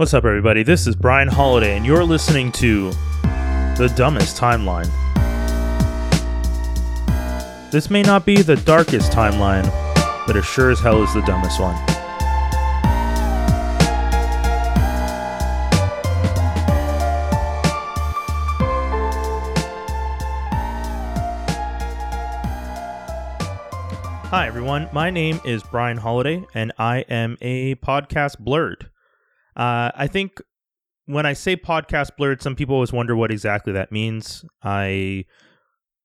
What's up, everybody? This is Brian Holidae, and you're listening to The Dumbest Timeline. This may not be the darkest timeline, but it sure as hell is the dumbest one. Hi, everyone. My name is Brian Holidae, and I am a podcast blurred. Uh, I think when I say podcast blurred, some people always wonder what exactly that means. I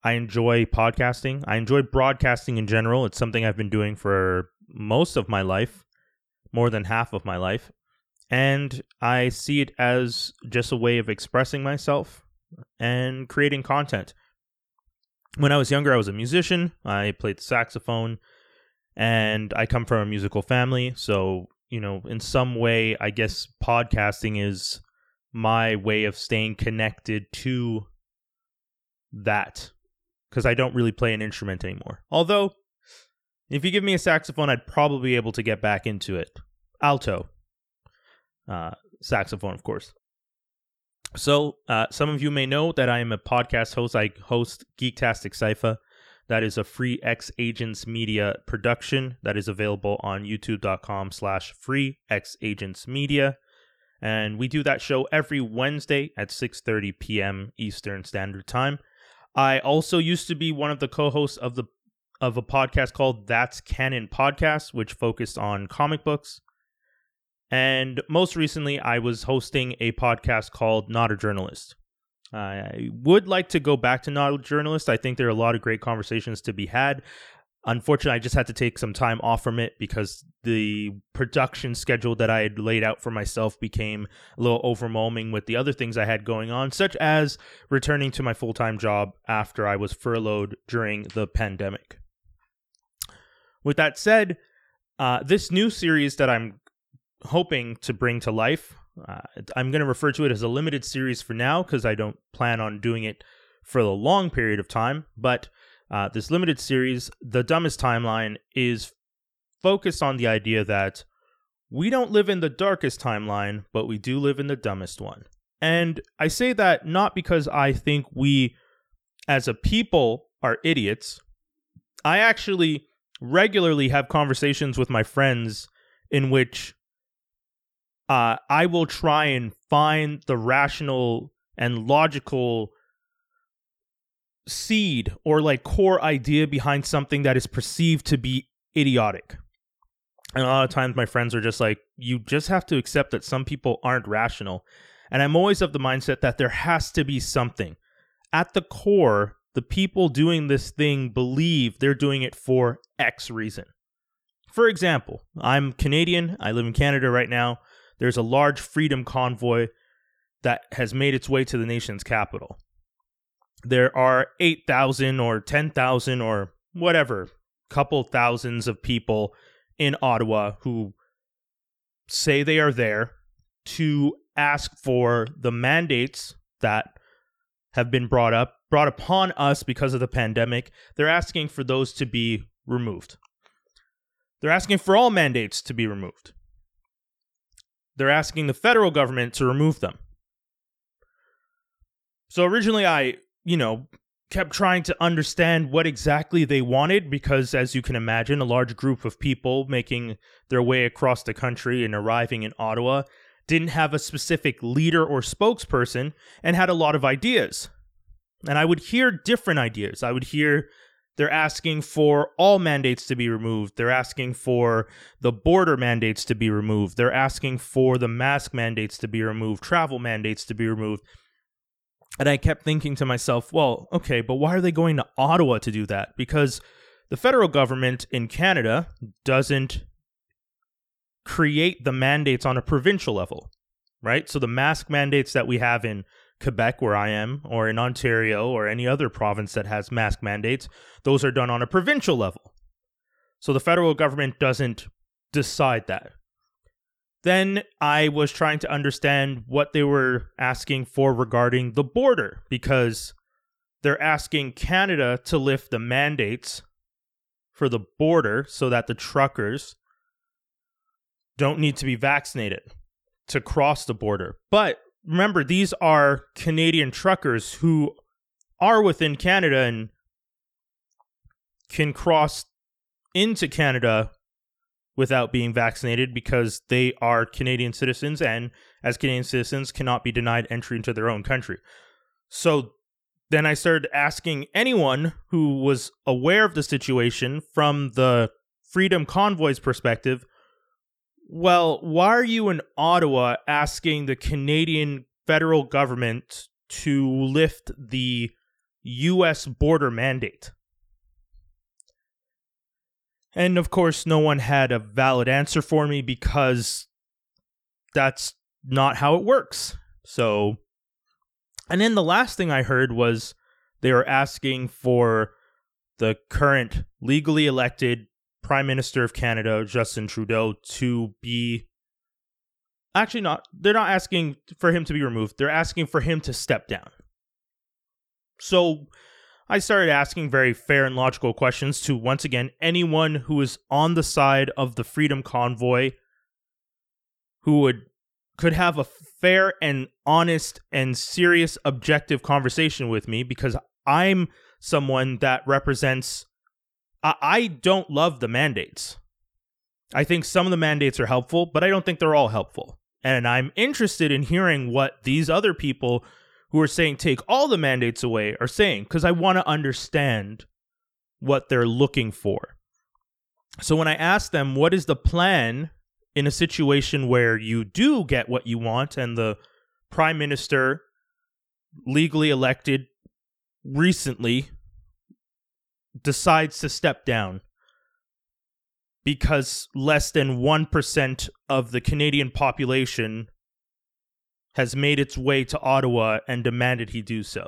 I enjoy podcasting. I enjoy broadcasting in general. It's something I've been doing for most of my life, more than half of my life. And I see it as just a way of expressing myself and creating content when I was younger, I was a musician. I played the saxophone, and I come from a musical family. So, you know, in some way, I guess podcasting is my way of staying connected to that because I don't really play an instrument anymore. Although, if you give me a saxophone, I'd probably be able to get back into it. Alto, uh, saxophone, of course. So, uh, some of you may know that I am a podcast host. I host Geektastic Cypher. That is a free X Agents Media production that is available on youtube.com slash free X Agents Media. And we do that show every Wednesday at 6.30 p.m. Eastern Standard Time. I also used to be one of the co-hosts of the of a podcast called That's Canon Podcast, which focused on comic books. And most recently, I was hosting a podcast called Not a Journalist. I would like to go back to Not a Journalist. I think there are a lot of great conversations to be had. Unfortunately, I just had to take some time off from it because the production schedule that I had laid out for myself became a little overwhelming with the other things I had going on, such as returning to my full time job after I was furloughed during the pandemic. With that said, uh, this new series that I'm hoping to bring to life. Uh, I'm going to refer to it as a limited series for now because I don't plan on doing it for a long period of time. But uh, this limited series, The Dumbest Timeline, is focused on the idea that we don't live in the darkest timeline, but we do live in the dumbest one. And I say that not because I think we, as a people, are idiots. I actually regularly have conversations with my friends in which uh, I will try and find the rational and logical seed or like core idea behind something that is perceived to be idiotic. And a lot of times my friends are just like, you just have to accept that some people aren't rational. And I'm always of the mindset that there has to be something. At the core, the people doing this thing believe they're doing it for X reason. For example, I'm Canadian. I live in Canada right now there's a large freedom convoy that has made its way to the nation's capital. There are 8,000 or 10,000 or whatever, couple thousands of people in Ottawa who say they are there to ask for the mandates that have been brought up brought upon us because of the pandemic. They're asking for those to be removed. They're asking for all mandates to be removed they're asking the federal government to remove them. So originally, I, you know, kept trying to understand what exactly they wanted because, as you can imagine, a large group of people making their way across the country and arriving in Ottawa didn't have a specific leader or spokesperson and had a lot of ideas. And I would hear different ideas. I would hear they're asking for all mandates to be removed. They're asking for the border mandates to be removed. They're asking for the mask mandates to be removed, travel mandates to be removed. And I kept thinking to myself, well, okay, but why are they going to Ottawa to do that? Because the federal government in Canada doesn't create the mandates on a provincial level, right? So the mask mandates that we have in Quebec, where I am, or in Ontario, or any other province that has mask mandates, those are done on a provincial level. So the federal government doesn't decide that. Then I was trying to understand what they were asking for regarding the border, because they're asking Canada to lift the mandates for the border so that the truckers don't need to be vaccinated. to cross the border. But remember, these are Canadian truckers who are within Canada and can cross into Canada without being vaccinated because they are Canadian citizens and as Canadian citizens cannot be denied entry into their own country. So then I started asking anyone who was aware of the situation from the Freedom Convoy's perspective, well, why are you in Ottawa asking the Canadian federal government to lift the US border mandate? And of course, no one had a valid answer for me because that's not how it works. So, and then the last thing I heard was they were asking for the current legally elected Prime Minister of Canada, Justin Trudeau, to be actually not, they're not asking for him to be removed, they're asking for him to step down. So, I started asking very fair and logical questions to once again anyone who is on the side of the Freedom Convoy who would could have a fair and honest and serious objective conversation with me because I'm someone that represents I, I don't love the mandates. I think some of the mandates are helpful, but I don't think they're all helpful. And I'm interested in hearing what these other people who are saying take all the mandates away are saying because I want to understand what they're looking for. So when I ask them what is the plan in a situation where you do get what you want and the prime minister legally elected recently decides to step down because less than 1% of the Canadian population has made its way to Ottawa and demanded he do so.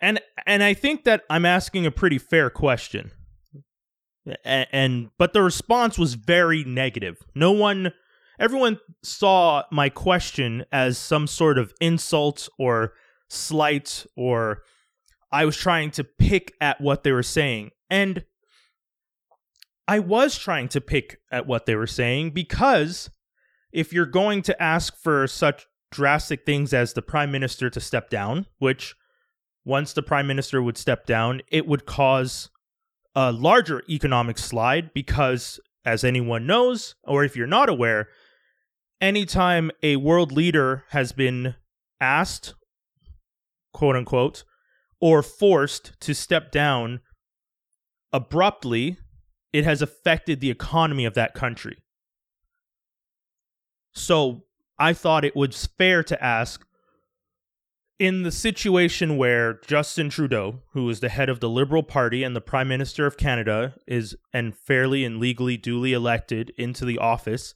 And and I think that I'm asking a pretty fair question. And, and but the response was very negative. No one everyone saw my question as some sort of insult or slight or I was trying to pick at what they were saying. And I was trying to pick at what they were saying because if you're going to ask for such drastic things as the prime minister to step down, which once the prime minister would step down, it would cause a larger economic slide because, as anyone knows, or if you're not aware, anytime a world leader has been asked, quote unquote, or forced to step down abruptly, it has affected the economy of that country. So I thought it was fair to ask in the situation where Justin Trudeau, who is the head of the Liberal Party and the Prime Minister of Canada, is and fairly and legally duly elected into the office,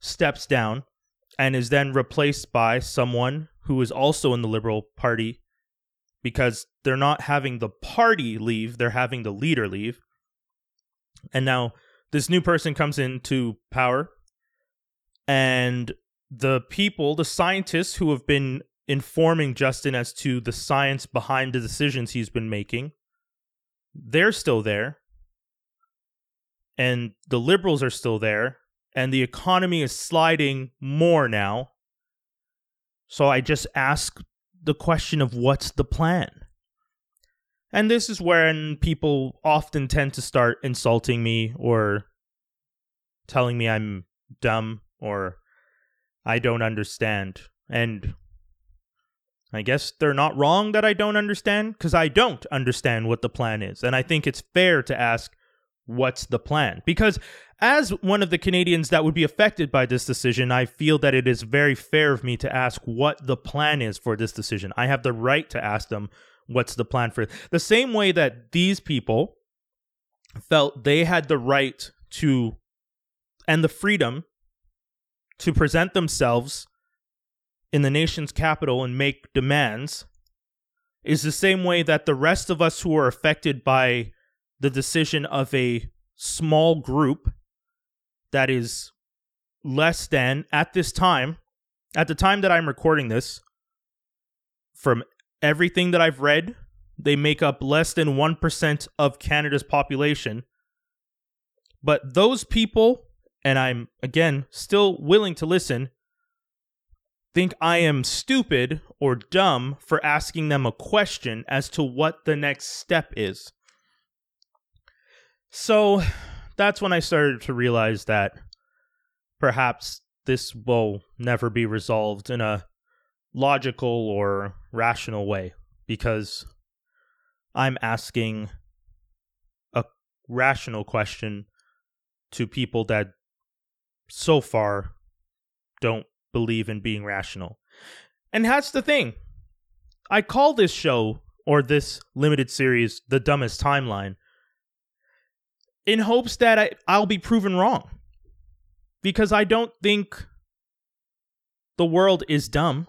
steps down and is then replaced by someone who is also in the Liberal Party because they're not having the party leave, they're having the leader leave. And now this new person comes into power and the people, the scientists who have been informing Justin as to the science behind the decisions he's been making, they're still there. And the liberals are still there. And the economy is sliding more now. So I just ask the question of what's the plan? And this is when people often tend to start insulting me or telling me I'm dumb or I don't understand. And I guess they're not wrong that I don't understand because I don't understand what the plan is. And I think it's fair to ask, what's the plan? Because as one of the Canadians that would be affected by this decision, I feel that it is very fair of me to ask what the plan is for this decision. I have the right to ask them what's the plan for it. The same way that these people felt they had the right to and the freedom to present themselves in the nation's capital and make demands is the same way that the rest of us who are affected by the decision of a small group that is less than at this time at the time that I'm recording this from everything that I've read they make up less than 1% of Canada's population but those people and I'm, again, still willing to listen, think I am stupid or dumb for asking them a question as to what the next step is. So that's when I started to realize that perhaps this will never be resolved in a logical or rational way because I'm asking a rational question to people that so far don't believe in being rational. And that's the thing. I call this show or this limited series the dumbest timeline in hopes that I, I'll be proven wrong. Because I don't think the world is dumb,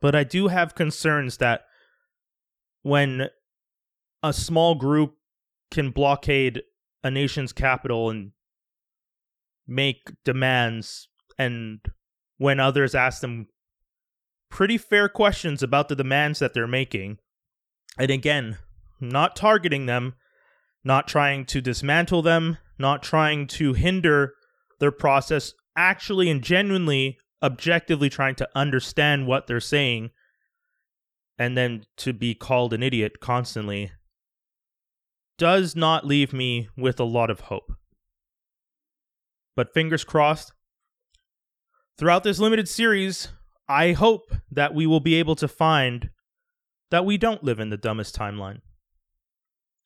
but I do have concerns that when a small group can blockade a nation's capital and make demands and when others ask them pretty fair questions about the demands that they're making. And again, not targeting them, not trying to dismantle them, not trying to hinder their process, actually and genuinely, objectively trying to understand what they're saying, and then to be called an idiot constantly, does not leave me with a lot of hope. But fingers crossed, Throughout this limited series, I hope that we will be able to find that we don't live in the dumbest timeline.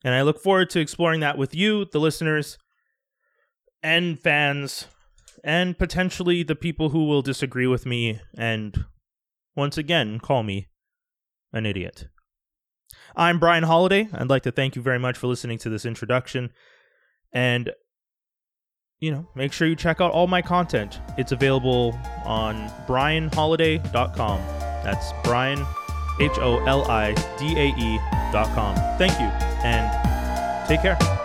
And I look forward to exploring that with you, the listeners, and fans, and potentially the people who will disagree with me and once again call me an idiot. I'm Brian Holidae. I'd like to thank you very much for listening to this introduction. And you know, make sure you check out all my content. It's available on brianholidae.com. That's Brian, H O L I D A E.com. Thank you and take care.